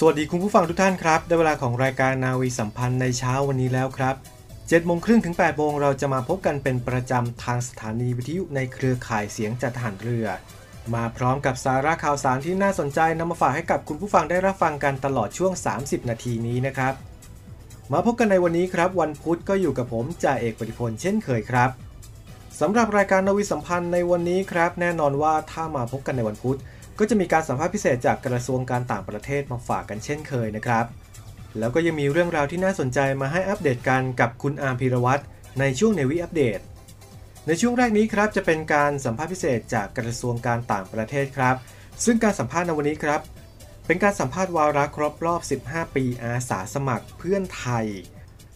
สวัสดีคุณผู้ฟังทุกท่านครับ ได้เวลาของรายการนาวีสัมพันธ์ในเช้าวันนี้แล้วครับ7โมงครึ่งถึง8โมงเราจะมาพบกันเป็นประจำทางสถานีวิทยุในเครือข่ายเสียงจากทหารเรือ มาพร้อมกับสาระข่าวสารที่น่าสนใจนำมาฝากให้กับคุณผู้ฟังได้รับฟังกันตลอดช่วง 30 นาทีนี้นะครับ มาพบกันในวันนี้ครับ วันพุธก็อยู่กับผมจ่าเอกปฏิพลเช่นเคยครับสำหรับรายการนาวีสัมพันธ์ในวันนี้ครับ แน่นอนว่าถ้ามาพบกันในวันพุธ ก็จะมีการสัมภาษณ์พิเศษจากกระทรวงการต่างประเทศมาฝากกันเช่นเคยนะครับ แล้วก็ยังมีเรื่องราวที่น่าสนใจมาให้อัปเดตกันกับคุณอาร์มพีรวัตรในช่วงเนวีอัปเดต ในช่วงแรกนี้ครับจะเป็นการสัมภาษณ์พิเศษจากกระทรวงการต่างประเทศครับ ซึ่งการสัมภาษณ์ในวันนี้ครับ เป็นการสัมภาษณ์วาระครบรอบ 15 ปีอาสาสมัครเพื่อนไทย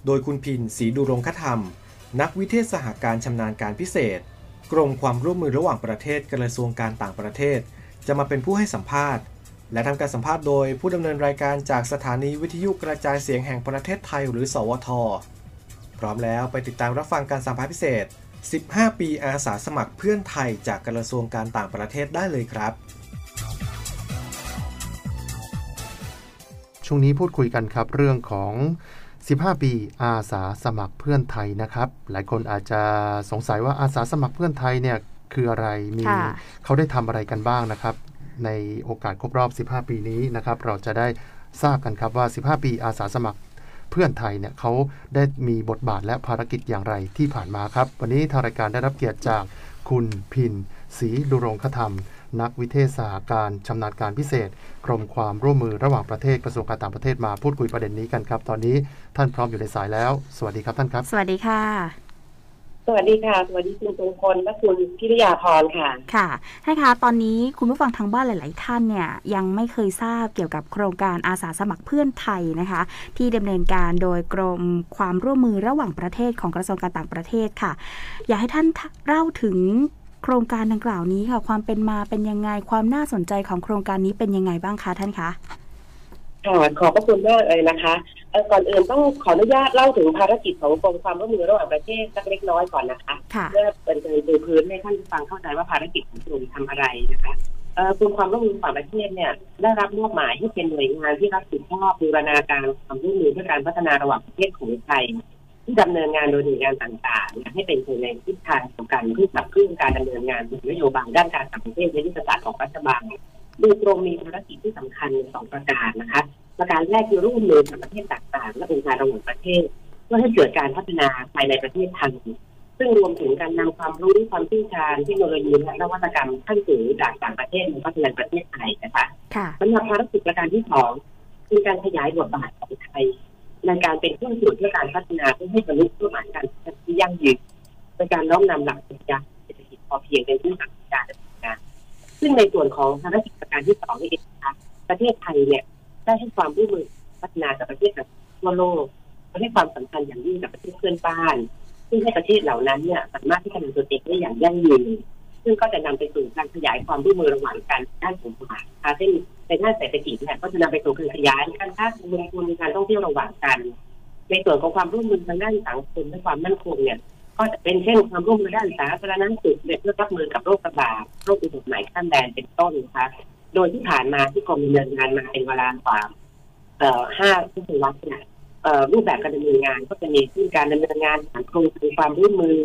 โดยคุณพินศรีดุรงคธรรม นักวิเทศสหการชำนาญการพิเศษ กรมความร่วมมือระหว่างประเทศกระทรวงการต่างประเทศ จะมาเป็นผู้ให้สัมภาษณ์ และทำการสัมภาษณ์โดยผู้ดำเนินรายการจากสถานีวิทยุกระจายเสียงแห่งประเทศไทยหรือ สวท พร้อมแล้วไปติดตามรับฟังการสัมภาษณ์พิเศษ 15 ปีอาสาสมัครเพื่อนไทยจากกระทรวงการต่างประเทศได้เลยครับ ช่วงนี้พูดคุยกันครับเรื่องของ 15 ปีอาสาสมัครเพื่อนไทยนะครับ หลายคนอาจจะสงสัยว่าอาสาสมัครเพื่อนไทยเนี่ย คืออะไรมีค่ะเขาได้ทำอะไรกันบ้างนะครับ ในโอกาสครบรอบ 15 ปีนี้นะครับ เราจะได้ทราบกันครับว่า 15 ปีอาสาสมัครเพื่อนไทยเนี่ยเขาได้มีบทบาทและภารกิจอย่างไรที่ผ่านมาครับ วันนี้ทางรายการได้รับเกียรติจากคุณพินศรีดุรงคธรรม นักวิเทศสหการชำนาญการพิเศษ กรมความร่วมมือระหว่างประเทศกระทรวงการต่างประเทศมาพูดคุยประเด็นนี้กันครับ ตอนนี้ท่านพร้อมอยู่ในสายแล้ว สวัสดีครับท่านครับ สวัสดีค่ะส วัสดีค่ะ สวัสดีคุณทรงพลและคุณพิริยาพรค่ะ ค่ะท่านคะตอนนี้คุณผู้ฟังทางบ้านหลาย ๆ ท่านเนี่ยยังไม่เคยทราบเกี่ยวกับโครงการอาสาสมัครเพื่อนไทยนะคะ ที่ดำเนินการโดยกรมความร่วมมือระหว่างประเทศของกระทรวงการต่างประเทศค่ะ อยากให้ท่านเล่าถึงโครงการดังกล่าวนี้ค่ะ ความเป็นมาเป็นยังไงความน่าสนใจของโครงการนี้เป็นยังไงบ้างคะท่านคะค่ะขอบพระคุณมากเลยนะคะเอ่อ ก่อนอื่นต้องขออนุญาตเล่าถึงภารกิจของกรมความร่วมมือระหว่างประเทศสักเล็กน้อยก่อนนะคะค่ะเพื่อเป็นการปูพื้นให้ท่านผู้ฟังเข้าใจว่าภารกิจของกรมทำอะไรนะคะเอ่อกรมความร่วมมือระหว่างประเทศเนี่ยได้รับมอบหมายให้เป็นหน่วยงานที่รับผิดชอบบูรณาการความร่วมมือเพื่อการพัฒนาระหว่างประเทศของไทยที่ดำเนินงานโดยหน่วยงานต่างๆเนี่ยให้เป็นไปในทิศทางเดียวกันเพื่อขับเคลื่อนการดำเนินงานนโยบายด้านการต่างประเทศในยุทธศาสตร์ของรัฐบาลโดยกรมมีภารกิจที่สำคัญสองประการนะคะ ประการแรกคือร่วมมือกับประเทศต่างๆ และองค์การระหว่างประเทศ เพื่อให้เกิดการพัฒนาภายในประเทศไทยซึ่งรวมถึงการนำความรู้ความเชี่ยวชาญเทคโนโลยีและนวัตกรรมขั้นสูงจากต่างประเทศมาพัฒนาประเทศไทยนะคะค่ะสำหรับภารกิจประการที่สองคือการขยายบทบาทของไทยในการเป็นเครื่องมือเพื่อการพัฒนาเพื่อให้บรรลุเป้าหมายการพัฒนาที่ยั่งยืนในการน้อมนำหลักปรัชญาเศรษฐกิจพอเพียงเป็นพื้นฐานของการดำเนินงานซึ่งในส่วนของภารกิจประการที่สองนี่เองนะคะประเทศไทยเนี่ย ได้ให้ความร่วมมือพัฒนากับประเทศทั่วโลกให้ความสำคัญอย่างยิ่งกับประเทศเพื่อนบ้าน ซึ่งให้ประเทศเหล่านั้นเนี่ยสามารถที่จะดำตัวเองได้อย่างยั่งยืน ซึ่งก็จะนำไปสู่การขยายความร่วมมือระหว่างกันด้านกฎหมายนะคะเช่นในด้านเศรษฐกิจเนี่ยก็จะนำไปสู่การขยายการค้าการลงทุนการท่องเที่ยวระหว่างกัน ในส่วนของความร่วมมือทางด้านสังคมและความมั่นคงเนี่ย ก็จะเป็นเช่นความร่วมมือด้านสาธารณสุขเพื่อรับมือกับโรคระบาดโรคอุบัติใหม่ขั้นแดนเป็นต้นนะคะ โดยที่ผ่านมาที่กรมดำเนินงานมาเป็นเวลากว่าเอ่อห้าทศวรรษเนี่ยเอ่อรูปแบบการดำเนินงานก็จะมีที่การดำเนินงานผ่านโครงการความร่วมมือ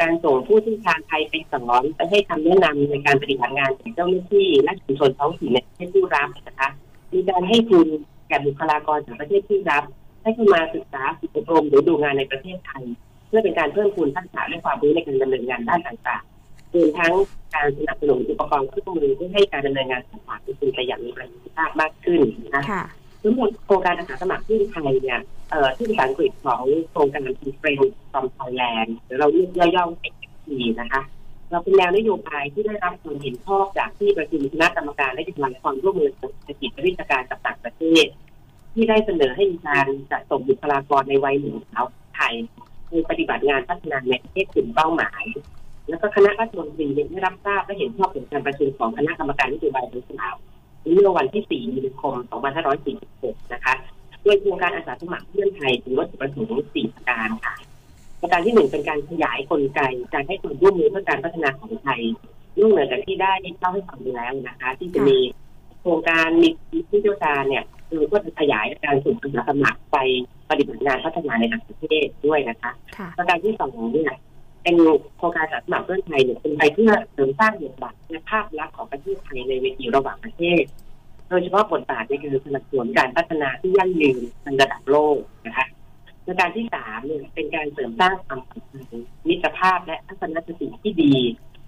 การส่งผู้ที่ชาญไทยไปสอนไปให้คำแนะนำในการปฏิบัติงานของเจ้าหน้าที่และชุมชนท้องถิ่นในประเทศผู้รับนะคะมีการให้ทุนแก่บุคลากรจากประเทศที่รับ ให้เข้ามาศึกษาฝึกอบรมหรือดูงานในประเทศไทย เพื่อเป็นการเพิ่มพูนทักษะและความรู้ในการดำเนินงานด้านต่างๆ รวมทั้งการสนับสนุนอุปกรณ์เครื่องมือเพื่อให้การดำเนินงานต่างๆเป็นไปอย่างมีประสิทธิภาพมากขึ้นนะคะค่ะสำหรับโครงการอาสาสมัครเพื่อนไทยเนี่ยเอ่อที่ภาษาอังกฤษของโครงการ The Friends from Thailand หรือเราเรียกย่อๆ FFT นะคะ เราเป็นแนวนโยบายที่ได้รับความเห็นชอบจากที่ประชุมคณะกรรมการแนวทางความร่วมมือทางเศรษฐกิจและวิชาการกับต่างประเทศ ที่ได้เสนอให้มีการจัดส่งบุคลากรในวัยหนุ่มสาวไทยในปฏิบัติงานพัฒนาในประเทศกลุ่มเป้าหมาย แล้วก็คณะรัฐมนตรีได้รับทราบและเห็นชอบผลการประชุมของคณะกรรมการนโยบายดังกล่าวเมื่อวันที่ 4 มีนาคม 2546 นะคะโดยโครงการอาสาสมัครเพื่อนไทยถือวัตถุประสงค์4ประการค่ะ ประการที่หนึ่งเป็นการขยายกลไกการให้ความร่วมมือเพื่อการพัฒนาของไทยนอกเหนือจากที่ได้เล่าให้ฟังไปแล้วนะคะ ที่จะมีโครงการมีผู้เชี่ยวชาญเนี่ยคือก็จะขยายการส่งอาสาสมัครไปปฏิบัติงานพัฒนาในต่างประเทศด้วยนะคะค่ะประการที่สองเนี่ย เป็นโครงการสาสมัครเพื่อนไทยเนี่ยเป็นไปเพื่อเสริมสร้างบทบาทและภาพลักษณ์ของประเทศไทยในเวทีระหว่างประเทศ โดยเฉพาะบทบาทในการสนับสนุนการพัฒนาที่ยั่งยืนในระดับโลกนะคะประการที่สามเนี่ยเป็นการเสริมสร้างความสัมพันธ์มิตรภาพและทัศนคติที่ดี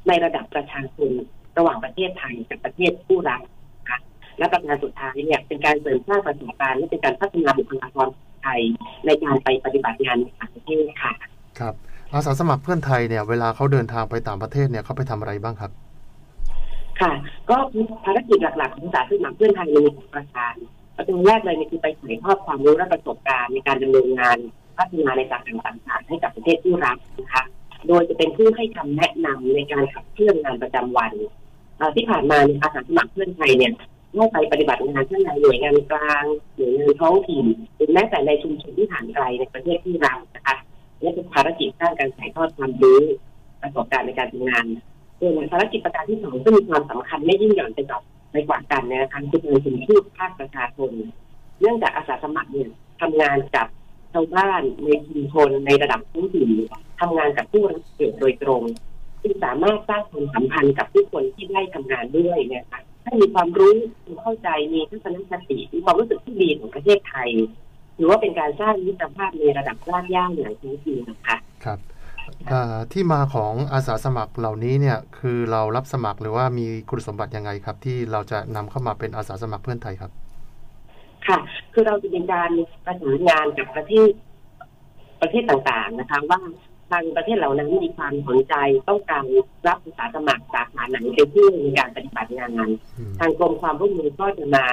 ในระดับประชาชนระหว่างประเทศไทยกับประเทศผู้รับนะคะและประการสุดท้ายเนี่ยเป็นการเสริมสร้างประสบการณ์และเป็นการพัฒนาบุคลากรไทยในการไปปฏิบัติงานในต่างประเทศค่ะ ครับ อาสาสมัครเพื่อนไทยเนี่ยเวลาเขาเดินทางไปต่างประเทศเนี่ยเขาไปทำอะไรบ้างครับ ค่ะ ก็ภารกิจหลักๆของอาสาสมัครเพื่อนไทยมีสองประการประการแรกเลยเนี่ยคือไปถ่ายทอดความรู้และประสบการณ์ในการดำเนินงานพัฒนาในสาขาต่างๆให้กับประเทศที่รับนะคะ โดยจะเป็นผู้ให้คำแนะนำในการขับเคลื่อนงานประจำวันที่ผ่านมาเนี่ยอาสาสมัครเพื่อนไทยเนี่ยได้ไปปฏิบัติงานทั้งในหน่วยงานกลางหน่วยงานท้องถิ่นหรือแม้แต่ในชุมชนที่ห่างไกลในประเทศที่รับนะคะ และเป็นภารกิจด้านการถ่ายทอดความรู้ประสบการณ์ในการทำงานส่วนภารกิจประการที่สองซึ่งมีความสำคัญไม่ยิ่งหย่อนไปกว่าไปกว่ากันนี่ยนะคะคือการถึงที่ภาคประชาชนเนื่องจากอาสาสมัครเนี่ยทำงานกับชาวบ้านในชุมชนในระดับท้องถิ่นทำงานกับผู้รับเกี่ยวโดยตรงซึ่งสามารถสร้างความสัมพันธ์กับผู้คนที่ได้ทำงานด้วยนี่ยค่ะให้มีความรู้มีเข้าใจมีทัศนคติมีความรู้สึกที่ดีของประเทศไทย ถือว่าเป็นการสร้างมิตรภาพในระดับรากหญ้าอย่างแท้จริงนะคะครับอ่าที่มาของอาสาสมัครเหล่านี้เนี่ยคือเรารับสมัครหรือว่ามีคุณสมบัติยังไงครับ ที่เราจะนำเข้ามาเป็นอาสาสมัครเพื่อนไทยครับ ค่ะ คือเราจะมีการประสานงานกับประเทศประเทศต่างๆนะคะ ว่าทางประเทศเหล่านั้นมีความสนใจต้องการรับอาสาสมัครสาขาไหนเป็นผู้ในการปฏิบัติงานอืมทางกรมความร่วมมือก็จะมา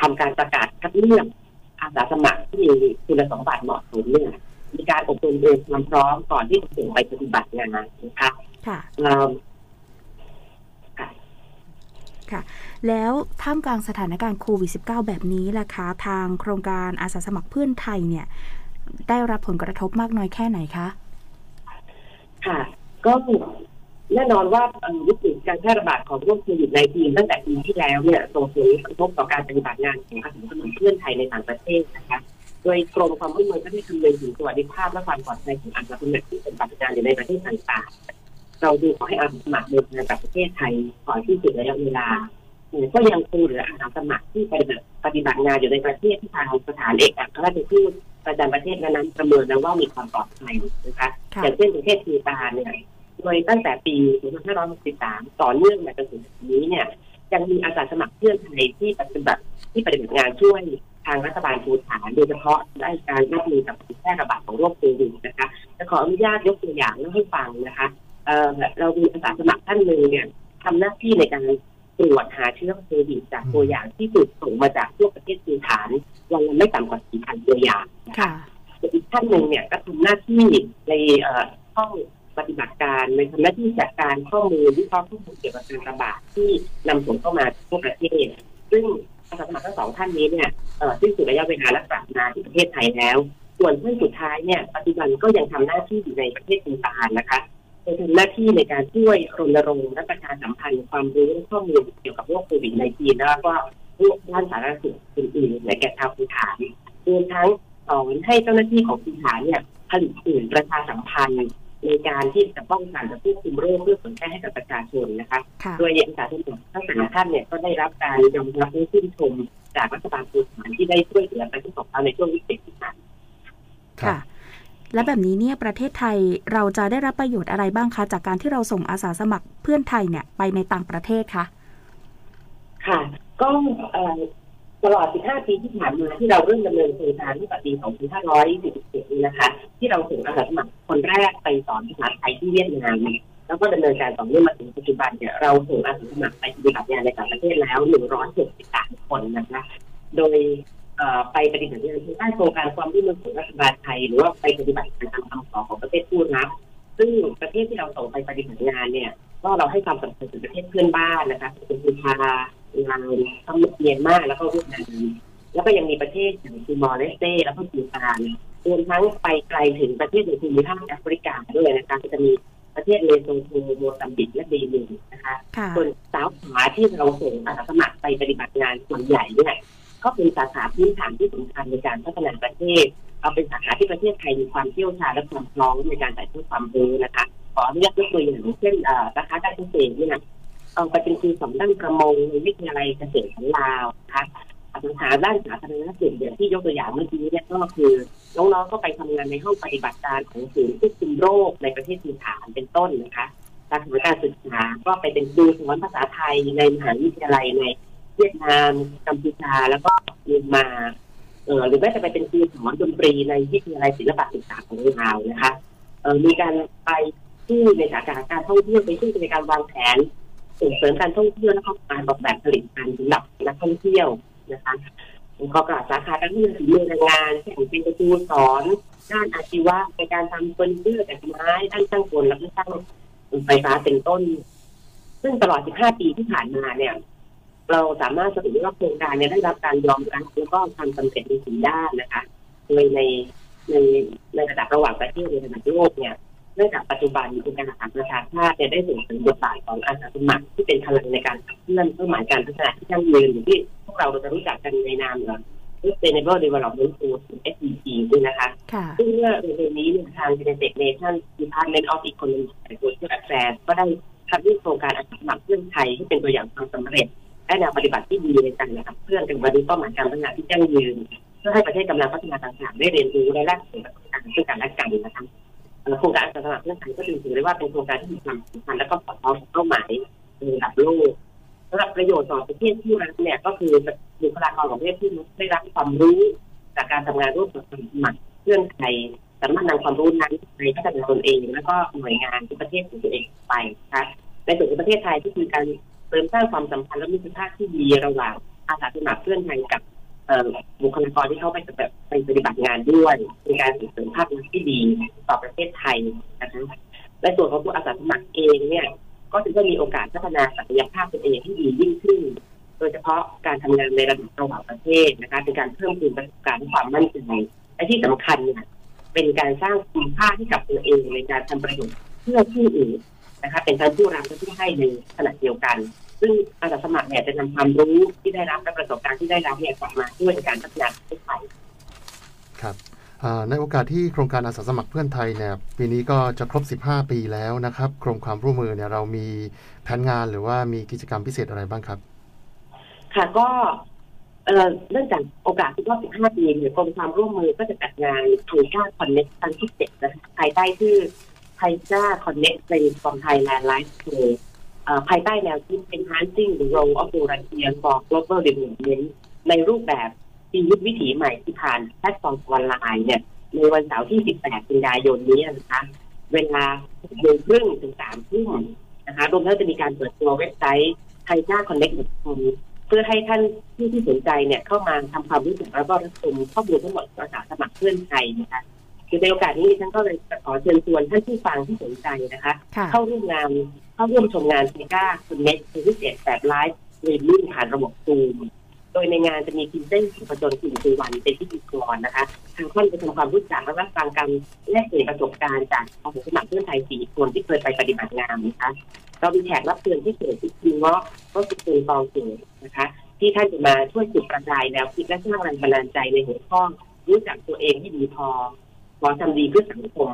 ทำการประกาศคัดเลือก อาสาสมัครที่มีคุณสมบัติเหมาะสมเนี่ยมีการอบรมเตรียมความพร้อมก่อนที่จะส่งไปปฏิบัติงานนะคะค่ะเอ่อค่ะ แล้วท่ามกลางสถานการณ์โควิด -19 แบบนี้ล่ะคะ ทางโครงการอาสาสมัครเพื่อนไทยเนี่ย ได้รับผลกระทบมากน้อยแค่ไหนคะ ค่ะ ก็ แน่นอนว่าเอ่อวิกฤตการแพร่ระบาดของโรคโควิด -19 ตั้งแต่ปีที่แล้วเนี่ยส่งผลกระทบต่อการปฏิบัติงานของอาสาสมัครเพื่อนไทยในต่างประเทศนะคะโดยกรมความร่วมมือก็ได้คำนึงถึงสวัสดิภาพและความปลอดภัยของอาสาสมัครที่เป็นปฏิบัติงานอยู่ในประเทศต่างๆ เราดูขอให้อาสาสมัครเดินทางกลับประเทศไทยก่อนที่สุดระยะเวลาแต่ก็ยังคงเหลืออาสาสมัครที่ปฏิบัติปฏิบัติงานอยู่ในประเทศที่ทางสถานเอกอัครราชทูตประจำประเทศนั้นๆประเมินแล้วว่ามีความปลอดภัยนะคะค่ะอย่างเช่นประเทศพีตานเนี่ย โดยตั้งแต่ปี 2563 ต่อเนื่องมาจนถึงวันนี้เนี่ย ยังมีอาสาสมัครเพื่อนไทยที่ปฏิบัติที่ปฏิบัติงานช่วยทางรัฐบาลภูฐานโดยเฉพาะด้านการรับมือกับการแพร่ระบาดของโรคโควิดนะคะจะขออนุญาตยกตัวอย่างเล่าให้ฟังนะคะเอ่อเรามีอาสาสมัครท่านหนึ่งเนี่ยทำหน้าที่ในการตรวจหาเชื้อโควิดจากตัวอย่างที่ถูกส่งมาจากทั่วประเทศภูฐานวันละไม่ต่ำกว่า4,000ตัวอย่างนะคะค่ะอีกท่านหนึ่งเนี่ยก็ทำหน้าที่ในเอ่อห้อง ปฏิบัติการในทำหน้าที่จัดการข้อมูลวิเคราะห์ข้อมูลเกี่ยวกับการระบาดที่นำส่งเข้ามาทั่วประเทศ ซึ่งอาสาสมัครทั้งสองท่านนี้เนี่ยเอ่อสิ้นสุดระยะเวลาและกลับมาที่ประเทศไทยแล้ว ส่วนท่านสุดท้ายเนี่ยปัจจุบันก็ยังทำหน้าที่อยู่ในประเทศปูตานนะคะโดยทำหน้าที่ในการช่วยรณรงค์และประชาสัมพันธ์ความรู้ข้อมูลเกี่ยวกับโรคโควิดในจีนแล้วก็ด้านสาธารณสุขอื่นๆในแก่ชาวปูฐานรวมทั้งสอนให้เจ้าหน้าที่ของภูฐานเนี่ยผลิตสื่อประชาสัมพันธ์ ในการที่จะป้องกันและควบคุมโรคเพื่อผลแพร่ให้กับประชาชนนะคะค่ะโดยอาสาสมัครทั้งสามท่านเนี่ยก็ได้รับการยอมรับและชื่นชมจากรัฐบาลภูฐานที่ได้ช่วยเหลือประเทศของเขาในช่วงวิกฤตที่ผ่านมาค่ะ และแบบนี้เนี่ยประเทศไทยเราจะได้รับประโยชน์อะไรบ้างคะ จากการที่เราส่งอาสาสมัครเพื่อนไทยเนี่ยไปในต่างประเทศคะค่ะ ก็เอ่อ ตลอด 15 ปีที่ผ่านมาที่เราเริ่มดำเนินโครงการตั้งแต่ปี 2547นี้นะคะ ที่เราส่งอาสาสมัครคนแรกไปสอนภาษาไทยที่เวียดนามเนี่ยแล้วก็ดำเนินการต่อเนื่องมาถึงปัจจุบันเนี่ยเราส่งอาสาสมัครไปปฏิบัติงานในต่างประเทศแล้ว 163 คนนะคะโดยไปปฏิบัติงานภายใต้โครงการความร่วมมือของรัฐบาลไทย หรือว่าไปปฏิบัติงานตามคำขอของประเทศผู้รับซึ่งประเทศที่เราส่งไปปฏิบัติงานเนี่ย ก็เราให้ความสำคัญกับประเทศเพื่อนบ้านนะคะเป็นกัมพูชา ลาวกัมพูชาเมียนมาแล้วก็เวียดนามแล้วก็ยังมีประเทศอย่างติมอร์เลสเต้แล้วก็ภูฏานรวมทั้งไปไกลถึงประเทศในภูมิภาคแอฟริกาด้วยนะคะก็จะมีประเทศเลโซโทโมซัมบิกและเบนินนะคะค่ะส่วนสาวขาที่เราส่งอาสาสมัครไปปฏิบัติงานส่วนใหญ่เนี่ยก็เป็นสาขาพื้นฐานที่สำคัญในการพัฒนาประเทศ เอาเป็นสาขาที่ประเทศไทยมีความเชี่ยวชาญและความพร้อมในการถ่ายทอดความรู้นะคะ ขออนุญาตยกตัวอย่างเช่นเอ่อสาขาการเกษตรเนี่ย เอาไปเป็นครูสอนด้านประมงในวิทยาลัยเกษตรของลาวนะคะสาขาด้านสาธารณสุขอย่างที่ยกตัวอย่างเมื่อกี้เนี่ยก็คือน้องๆก็ไปทำงานในห้องปฏิบัติการของศูนย์ควบคุมโรคในประเทศภูฐานเป็นต้นนะคะสาขาการศึกษาก็ไปเป็นครูสอนภาษาไทยในมหาวิทยาลัยในเวียดนามกัมพูชาแล้วก็เมียนมาเออหรือแม้จะไปเป็นครูสอนดนตรีในวิทยาลัยศิลปศึกษาของลาวนะคะเออมีการไปที่ในสาขาการท่องเที่ยวไปช่วยในการวางแผน ส่งเสริมการท่องเที่ยวและการออกแบบผลิตภัณฑ์สำหรับนักท่องเที่ยวนะคะแล้วก็สาขาการเงินฝีมือแรงงานเช่นเป็นครูสอน ด้านอาชีวะในการทำเฟอร์นิเจอร์จากไม้ด้านช่างกลและก็ช่างไฟฟ้าเป็นต้น ซึ่งตลอด 15 ปีที่ผ่านมาเนี่ย เราสามารถสรุปว่าโครงการเนี่ยได้รับการยอมรับแล้วก็ความสำเร็จในสี่ด้านนะคะ โดยในในในระดับระหว่างประเทศในระดับโลกเนี่ย เนื่องจากปัจจุบันองค์การอาหารประชาชาติที่ได้ส่งเสริมบทบาทของอาสาสมัครที่เป็นพลังในการขับเคลื่อนเพื่อหมายการพัฒนาที่ยั่งยืนหรือที่พวกเราจะรู้จักกันในนามเอ่อ Sustainable Development Goals SDG ด้วยนะคะ ซึ่งเมื่อเร็วๆนี้ทาง United Nations Department of Economic and Social Affairs ก็ได้คัดเลือกโครงการอาสาสมัครเพื่อนไทยที่เป็นตัวอย่างความสำเร็จและแนวปฏิบัติที่ดีในการนะครับเพื่อนกันบรรลุเป้าหมายการพัฒนาที่ยั่งยืน เพื่อให้ประเทศกำลังพัฒนาต่างๆได้เรียนรู้และแลกเปลี่ยนประสบการณ์ซึ่งกันและกันนะคะเอ่อโครงการอสสมัครเพื่อนไทยก็ถือได้ว่าเป็นโครงการที่มีความสำคัญและก็สอดคล้องกับเป้าหมายในระดับโลกสำหรับประโยชน์ต่อประเทศที่รัฐเนี่ยก็คือบุคลากรของประเทศที่ได้รับความรู้จากการทำงานร่วมกับสมัครเพื่อนไทยสามารถนำความรู้นั้นไปพัฒนาตนเอง แล้วก็หน่วยงานที่ประเทศของตัวเองไปนะคะในส่วนของประเทศไทยก็คือการเสริมสร้างความสัมพันธ์และมิตรภาพที่ดีระหว่างอาสาสมัครเพื่อนไทยกับ บุคลากรที่เข้าไปแบบไปปฏิบัติงานด้วยเป็นการส่งเสริมภาพลักษณ์ที่ดีต่อประเทศไทยนะคะในส่วนของตัวอาสาสมัครเองเนี่ย ก็จะได้มีโอกาสพัฒนาศักยภาพตนเองที่ดียิ่งขึ้น โดยเฉพาะการทำงานในระดับระหว่างประเทศนะคะเป็นการเพิ่มพูนประสบการณ์ความมั่นใจและที่สำคัญเนี่ยเป็นการสร้างคุณค่าให้กับตัวเองในการทำประโยชน์เพื่อผู้อื่นนะคะ เป็นทั้งผู้รับและผู้ให้ในขณะเดียวกัน ซึ่งอาสาสมัครเนี่ยจะนำความรู้ที่ได้รับและประสบการณ์ที่ได้รับเนี่ยกลับมาช่วยในการพัฒนาประเทศไทยครับอ่าในโอกาสที่โครงการอาสาสมัครเพื่อนไทยเนี่ยปีนี้ก็จะครบ 15 ปีแล้วนะครับกรมความร่วมมือเนี่ยเรามีแผนงานหรือว่ามีกิจกรรมพิเศษอะไรบ้างครับ ค่ะก็เอ่อเนื่องจากโอกาสที่รอบ15 ปีเนี่ยกรมความร่วมมือก็จะจัดงาน TICA Connect ครั้งที่7นะคะภายใต้ชื่อ TICA Connect Friends from Thailand Live Show ภายใต้แนวคิด enhancing the role of volunteer for global development ในรูปแบบชีวิตวิถีใหม่ที่ผ่านแพลตฟอร์มออนไลน์เนี่ย ในวันเสาร์ที่ 18 กันยายนนี้นะคะ เวลา6โมงครึ่งถึง3ทุ่มนะคะรวมทั้งจะมีการเปิดตัวเว็บไซต์ t i c a c o n n e c t c o m เพื่อให้ท่านผู้ที่สนใจเนี่ยเข้ามาทำความรู้จักแล้วก็รับชมข้อมูลทั้งหมดของอาสาสมัครเพื่อนไทยนะคะ คือในโอกาสนี้ฉันก็เลยจะขอเชิญชวนท่านผู้ฟังที่สนใจนะคะค่ะเข้าร่วมงานเข้าร่วมชมงาน TICA Connect เป็นพิเศษแบบไลฟ์เรียนรู้ผ่านระบบซูมโดยในงานจะมีคุณเต้นสุประจนคุณสุวรรณเป็นพิธีกรนะคะทางท่านจะทำความรู้จักและรับฟังการแลกเปลี่ยนประสบการณ์จากอาสาสมัครเพื่อนไทยสี่คนที่เคยไปปฏิบัติงานนะคะ เรามีแขกรับเชิญที่เกิดจริงเนาะก็คือคุณตองเกิดนะคะ ที่ท่านจะมาช่วยจุดประกายแนวคิดและสร้างแรงบันดาลใจในหัวข้อรู้จักตัวเองให้ดีพอ ขอทำดีเพื่อสังคม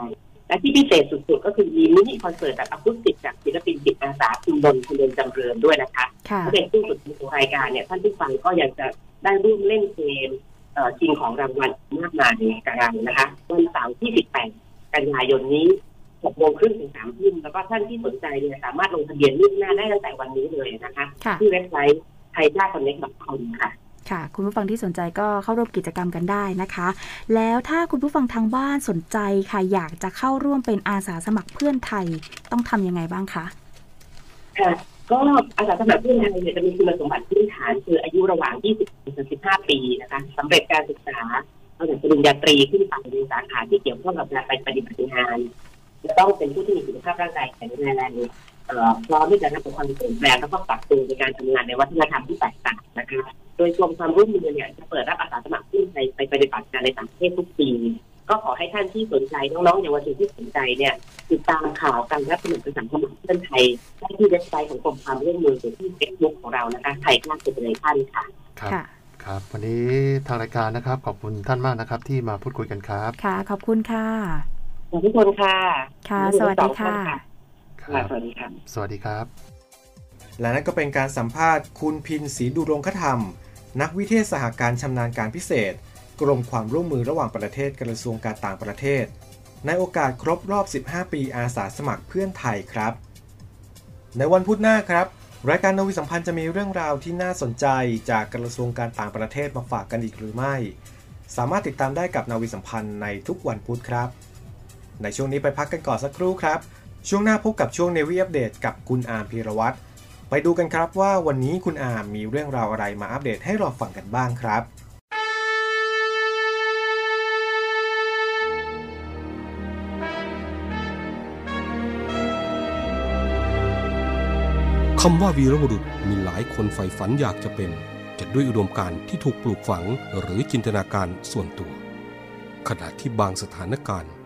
และที่พิเศษสุดๆ ก็คือมีมินิคอนเสิร์ตแบบอะคูสติกจากศิลปินจิตอาสาคุณดนคุณเดินจำเริญด้วยนะคะค่ะถ้าเป็นผู้สุดของรายการเนี่ยท่านผู้ฟังก็ยังจะได้ร่วมเล่นเกมเอ่อชิงของรางวัลมากมายในการนะคะวันเสาร์ที่ 18 กันยายนนี้6โมงครึ่งถึง3ทุ่มแล้วก็ท่านที่สนใจเนี่ยสามารถลงทะเบียนล่วงหน้าได้ตั้งแต่วันนี้เลยนะคะค่ะที่เว็บไซต์ไทยด้าคอนเน็กต์คอมค่ะ ค่ะ คุณผู้ฟังที่สนใจก็เข้าร่วมกิจกรรมกันได้นะคะ แล้วถ้าคุณผู้ฟังทางบ้านสนใจค่ะ อยากจะเข้าร่วมเป็นอาสาสมัครเพื่อนไทยต้องทำยังไงบ้างคะค่ะก็อาสาสมัครเพื่อนไทยเนี่ยจะมีคุณสมบัติพื้นฐานคืออายุระหว่าง 20 ถึง 15 ปีนะคะสำเร็จการศึกษาระดับปริญญาตรีขึ้นไปในสาขาที่เกี่ยวข้องกับการไปปฏิบัติงานจะต้องเป็นผู้ที่มีสุขภาพร่างกายแข็งแรง พร้อมที่จะรับความเปลี่ยนแปลงแล้วก็ปรับตัวในการทำงานในวัฒนธรรมที่แตกต่างนะคะโดยกรมความร่วมมือเนี่ยจะเปิดรับอาสาสมัครเพื่อนไทยไปปฏิบัติงานในต่างประเทศทุกปีก็ขอให้ท่านที่สนใจน้องๆเยาวชนที่สนใจเนี่ยติดตามข่าวการรับสมัครเป็นสังคมเพื่อนไทยได้ที่เว็บไซต์ของกรมความร่วมมือหรือที่เฟซบุ๊กของเรานะคะไทยกล้าเจริญท่านค่ะครับค่ะครับวันนี้ทางรายการนะครับ ขอบคุณท่านมากนะครับ ที่มาพูดคุยกันครับ ค่ะ ขอบคุณค่ะขอบคุณค่ะ ค่ะ สวัสดีค่ะค่ะ สวัสดีค่ะสวัสดีครับ และนั่นก็เป็นการสัมภาษณ์คุณพินศรีดุรงคธรรม นักวิเทศสหการชำนาญการพิเศษ กรมความร่วมมือระหว่างประเทศกระทรวงการต่างประเทศ ในโอกาสครบรอบ 15 ปีอาสาสมัครเพื่อนไทยครับ ในวันพุธหน้าครับ รายการนวีสัมพันธ์จะมีเรื่องราวที่น่าสนใจจากกระทรวงการต่างประเทศมาฝากกันอีกหรือไม่ สามารถติดตามได้กับนาวีสัมพันธ์ในทุกวันพุธครับ ในช่วงนี้ไปพักกันก่อนสักครู่ครับ ช่วงหน้าพบกับช่วงเนวีอัปเดตกับคุณอาร์มพีรวัตรไปดูกันครับว่าวันนี้คุณอาร์มมีเรื่องราวอะไรมาอัปเดตให้เราฟังกันบ้างครับคำว่าวีรบุรุษมีหลายคนใฝ่ฝันอยากจะเป็นจะด้วยอุดมการณ์ที่ถูกปลูกฝังหรือจินตนาการส่วนตัว ขณะที่บางสถานการณ์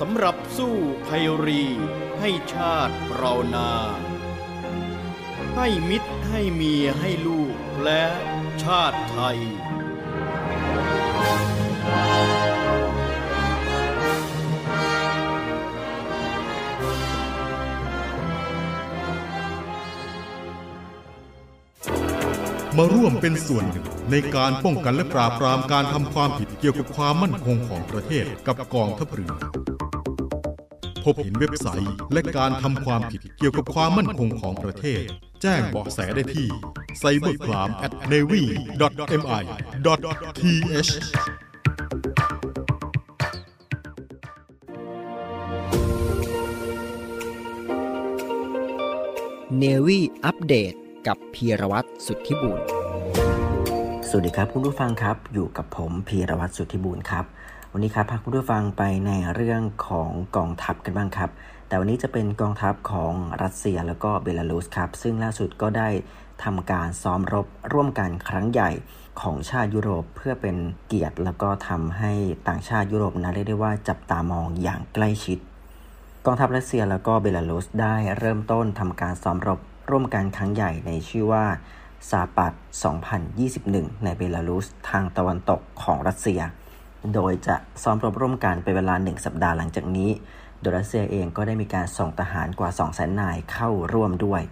สำหรับสู้ภัยรีให้ชาติเรานา ให้มิตรให้เมียให้ลูกและชาติไทย มาร่วมเป็นส่วนหนึ่งในการป้องกันและปราบปรามการทำความผิดเกี่ยวกับความมั่นคงของประเทศกับกองทัพเรือ บเห็นเว็บไซต์ และการทำความผิดเกี่ยวกับความมั่นคงของประเทศ แจ้งเบาะแสได้ที่ cybercrime at navy.mi.th เนวี่อัปเดตกับพีรวัตรสุทธิบุญสวัสดีครับคุณผู้ฟังครับ อยู่กับผมพีรวัตรสุทธิบูรณ์ครับ วันนี้ครับพาคุณผู้ฟังไปในเรื่องของกองทัพกันบ้างครับ แต่วันนี้จะเป็นกองทัพของรัสเซียแล้วก็เบลารุสครับ ซึ่งล่าสุดก็ได้ทำการซ้อมรบร่วมกันครั้งใหญ่ของชาติยุโรปเพื่อเป็นเกียรติ แล้วก็ทำให้ต่างชาติยุโรปนะเรียกได้ว่าจับตามองอย่างใกล้ชิด กองทัพรัสเซียแล้วก็เบลารุสได้เริ่มต้นทำการซ้อมรบร่วมกันครั้งใหญ่ในชื่อว่าซาปัด 2021 ในเบลารุสทางตะวันตกของรัสเซีย โดยจะซ้อมรบร่วมกันเป็นเวลาหนึ่งสัปดาห์หลังจากนี้ โดยรัสเซียเองก็ได้มีการส่งทหารกว่า2 0 0 0 0 0นายเข้าร่วมด้วย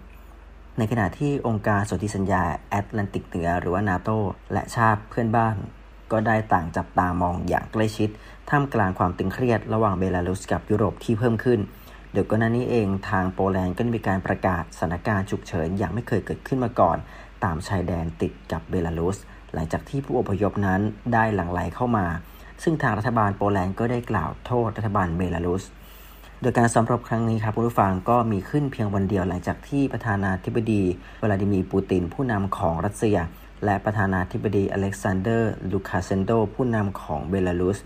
ในขณะที่องค์การสนธิสัญญาแอตแลนติกเหนือหรือว่านาโตและชาติเพื่อนบ้าน ก็ได้ต่างจับตามองอย่างใกล้ชิด ท่ามกลางความตึงเครียดระหว่างเบลารุสกับยุโรปที่เพิ่มขึ้นโดยก่อนหน้านี้เองทางโปแลนด์ก็มีการประกาศสถานการณ์ฉุกเฉินอย่างไม่เคยเกิดขึ้นมาก่อน ตามชายแดนติดกับเบลารุส หลังจากที่ผู้อพยพนั้นได้หลั่งไหลเข้ามา ซึ่งทางรัฐบาลโปแลนด์ก็ได้กล่าวโทษรัฐบาลเบลารุส โดยการซ้อมรบครั้งนี้ครับผู้ฟังก็มีขึ้นเพียงวันเดียวหลังจากที่ประธานาธิบดีวลาดิมีร์ปูติน ผู้นำของรัสเซีย และประธานาธิบดีอเล็กซานเดอร์ ลูคาเชนโก ผู้นำของเบลารุส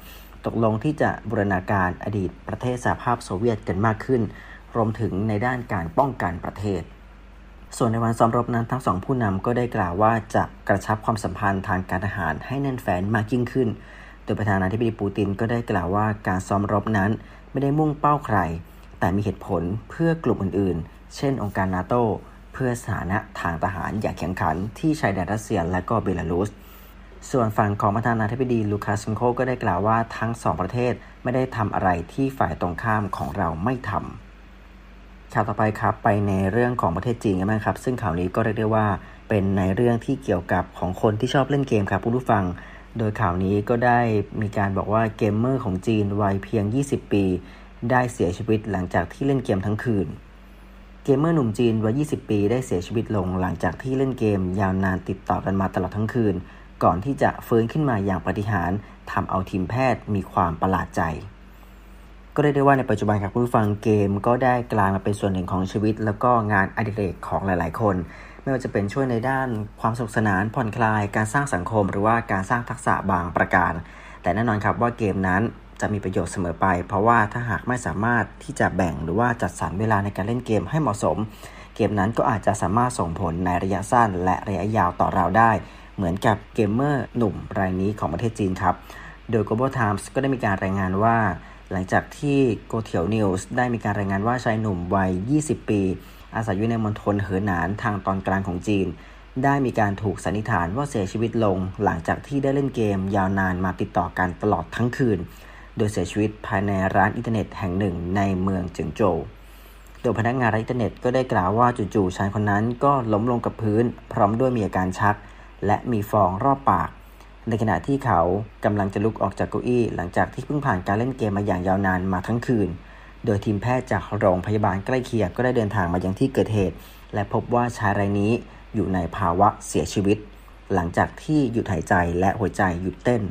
ตกลงที่จะบูรณาการอดีตประเทศสหภาพโซเวียตกันมากขึ้น รวมถึงในด้านการป้องกันประเทศส่วนในวันซ้อมรบนั้นทั้งสองผู้นำก็ได้กล่าวว่าจะกระชับความสัมพันธ์ทางการทหารให้แน่นแฟ้นมากยิ่งขึ้น โดยประธานาธิบดีปูตินก็ได้กล่าวว่าการซ้อมรบนั้นไม่ได้มุ่งเป้าใคร แต่มีเหตุผลเพื่อกลุ่มอื่นๆ เช่น องค์การนาโตเพื่อสถานะทางทหารอย่างแข็งขันที่ชายแดนรัสเซียและก็เบลารุส ส่วนฝั่งของประธานาธิบดีลูคาเซนโคก็ได้กล่าวว่าทั้งสองประเทศไม่ได้ทำอะไรที่ฝ่ายตรงข้ามของเราไม่ทำข่าวต่อไปครับไปในเรื่องของประเทศจีนกันบ้างครับ ซึ่งข่าวนี้ก็เรียกได้ว่าเป็นในเรื่องที่เกี่ยวกับของคนที่ชอบเล่นเกมครับผู้ฟัง โดยข่าวนี้ก็ได้มีการบอกว่าเกมเมอร์ของจีนวัยเพียง 20 ปี ได้เสียชีวิตหลังจากที่เล่นเกมทั้งคืน เกมเมอร์หนุ่มจีนวัย 20 ปี ได้เสียชีวิตลงหลังจากที่เล่นเกมยาวนานติดต่อกันมาตลอดทั้งคืน ก่อนที่จะฟื้นขึ้นมาอย่างปฏิหารทำเอาทีมแพทย์มีความประหลาดใจ ก็เรียกได้ว่าในปัจจุบันครับผู้ฟังเกมก็ได้กลายมาเป็นส่วนหนึ่งของชีวิต แล้วก็งานอดิเรกของหลาย ๆ คน ไม่ว่าจะเป็นช่วยในด้านความสนุกสนานผ่อนคลาย การสร้างสังคม หรือว่าการสร้างทักษะบางประการ แต่แน่นอนครับว่าเกมนั้นจะมีประโยชน์เสมอไป เพราะว่าถ้าหากไม่สามารถที่จะแบ่งหรือว่าจัดสรรเวลาในการเล่นเกมให้เหมาะสม เกมนั้นก็อาจจะสามารถส่งผลในระยะสั้น และระยะยาวต่อเราได้ เหมือนกับเกมเมอร์หนุ่มรายนี้ของประเทศจีนครับ โดย Global Times ก็ได้มีการรายงานว่า หลังจากที่โกเทียวนิวส์ได้มีการรายงานว่าชายหนุ่มวัย 20 ปี อาศัยอยู่ในมณฑลเหอหนานทางตอนกลางของจีน ได้มีการถูกสันนิษฐานว่าเสียชีวิตลงหลังจากที่ได้เล่นเกมยาวนานมาติดต่อกันตลอดทั้งคืน โดยเสียชีวิตภายในร้านอินเทอร์เน็ตแห่งหนึ่งในเมืองเจิงโจวโดยพนักงานร้านอินเทอร์เน็ตก็ได้กล่าวว่าจู่ๆชายคนนั้นก็ล้มลงกับพื้น พร้อมด้วยมีอาการชัก และมีฟองรอบปาก ในขณะที่เขากำลังจะลุกออกจากเก้าอี้ หลังจากที่เพิ่งผ่านการเล่นเกมมาอย่างยาวนานมาทั้งคืน โดยทีมแพทย์จากโรงพยาบาลใกล้เคียงก็ได้เดินทางมายังที่เกิดเหตุ และพบว่าชายรายนี้อยู่ในภาวะเสียชีวิต หลังจากที่หยุดหายใจและหัวใจหยุดเต้น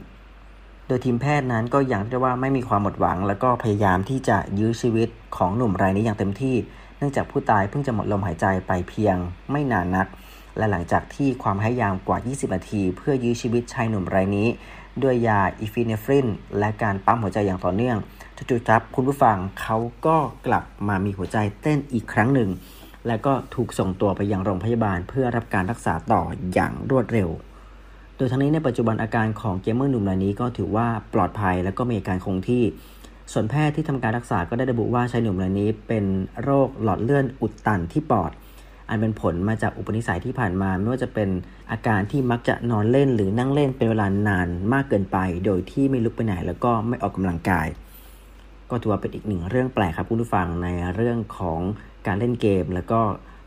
โดยทีมแพทย์นั้นก็ยังเรียกว่าไม่มีความหมดหวัง แล้วก็พยายามที่จะยื้อชีวิตของหนุ่มรายนี้อย่างเต็มที่ เนื่องจากผู้ตายเพิ่งจะหมดลมหายใจไปเพียงไม่นานนัก และหลังจากที่ความพยายามกว่า 20 นาที เพื่อยื้อชีวิตชายหนุ่มรายนี้ ด้วยยาอิฟิเนฟรินและการปั๊มหัวใจอย่างต่อเนื่อง จู่ๆครับคุณผู้ฟังเขาก็กลับมามีหัวใจเต้นอีกครั้งหนึ่ง และก็ถูกส่งตัวไปยังโรงพยาบาล เพื่อรับการรักษาต่ออย่างรวดเร็ว โดยทั้งนี้ในปัจจุบันอาการของเกมเมอร์หนุ่มรายนี้ก็ถือว่าปลอดภัยและก็มีอาการคงที่ ส่วนแพทย์ที่ทำการรักษาก็ได้ระบุว่าชายหนุ่มรายนี้ เป็นโรคหลอดเลือดอุดตันที่ปอดอันเป็นผลมาจากอุปนิสัยที่ผ่านมา ไม่ว่าจะเป็นอาการที่มักจะนอนเล่นหรือนั่งเล่นเป็นเวลานานมากเกินไป โดยที่ไม่ลุกไปไหนแล้วก็ไม่ออกกำลังกาย ก็ถือว่าเป็นอีกหนึ่งเรื่องแปลกครับคุณผู้ฟังในเรื่องของการเล่นเกม แล้วก็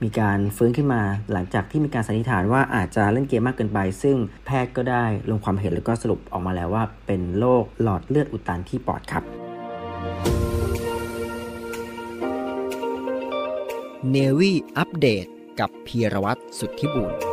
มีการฟื้นขึ้นมาหลังจากที่มีการสันนิษฐานว่าอาจจะเล่นเกมมากเกินไป ซึ่งแพทย์ก็ได้ลงความเห็นแล้วก็สรุปออกมาแล้วว่า เป็นโรคหลอดเลือดอุดตันที่ปอดครับ เนวี่อัปเดตกับพีรวัตรสุทธิบุญ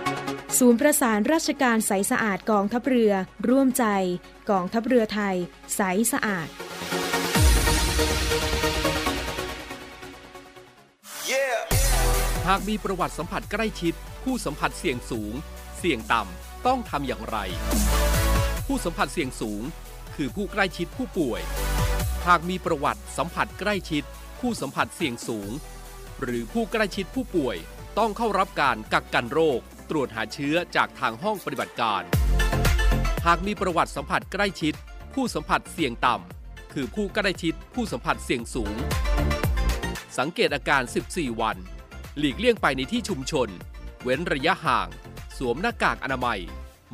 ศูนย์ประสานราชการใสสะอาดกองทัพเรือ ร่วมใจ กองทัพเรือไทย ใสสะอาดหากมีประวัติสัมผัสใกล้ชิด ผู้สัมผัสเสี่ยงสูง เสี่ยงต่ำต้องทำอย่างไร ผู้สัมผัสเสี่ยงสูง คือผู้ใกล้ชิดผู้ป่วย หากมีประวัติสัมผัสใกล้ชิด ผู้สัมผัสเสี่ยงสูง หรือผู้ใกล้ชิดผู้ป่วย ต้องเข้ารับการกักกันโรค ตรวจหาเชื้อจากทางห้องปฏิบัติการ หากมีประวัติสัมผัสใกล้ชิด ผู้สัมผัสเสี่ยงต่ำ คือผู้ใกล้ชิดผู้สัมผัสเสี่ยงสูง สังเกตอาการ 14 วัน หลีกเลี่ยงไปในที่ชุมชน เว้นระยะห่าง สวมหน้ากากอนามัย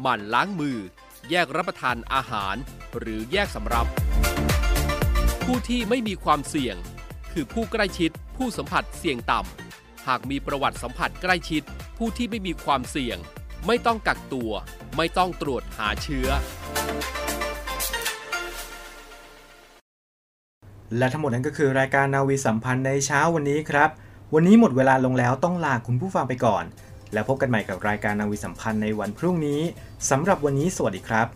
หมั่นล้างมือ แยกรับประทานอาหาร หรือแยกสำรับ ผู้ที่ไม่มีความเสี่ยง คือผู้ใกล้ชิดผู้สัมผัสเสี่ยงต่ำ หากมีประวัติสัมผัสใกล้ชิด ผู้ที่ไม่มีความเสี่ยง ไม่ต้องกักตัว ไม่ต้องตรวจหาเชื้อ และทั้งหมดนั้นก็คือรายการนาวีสัมพันธ์ในเช้าวันนี้ครับ วันนี้หมดเวลาลงแล้วต้องลาคุณผู้ฟังไปก่อน แล้วพบกันใหม่กับรายการนาวีสัมพันธ์ในวันพรุ่งนี้สำหรับวันนี้สวัสดีครับ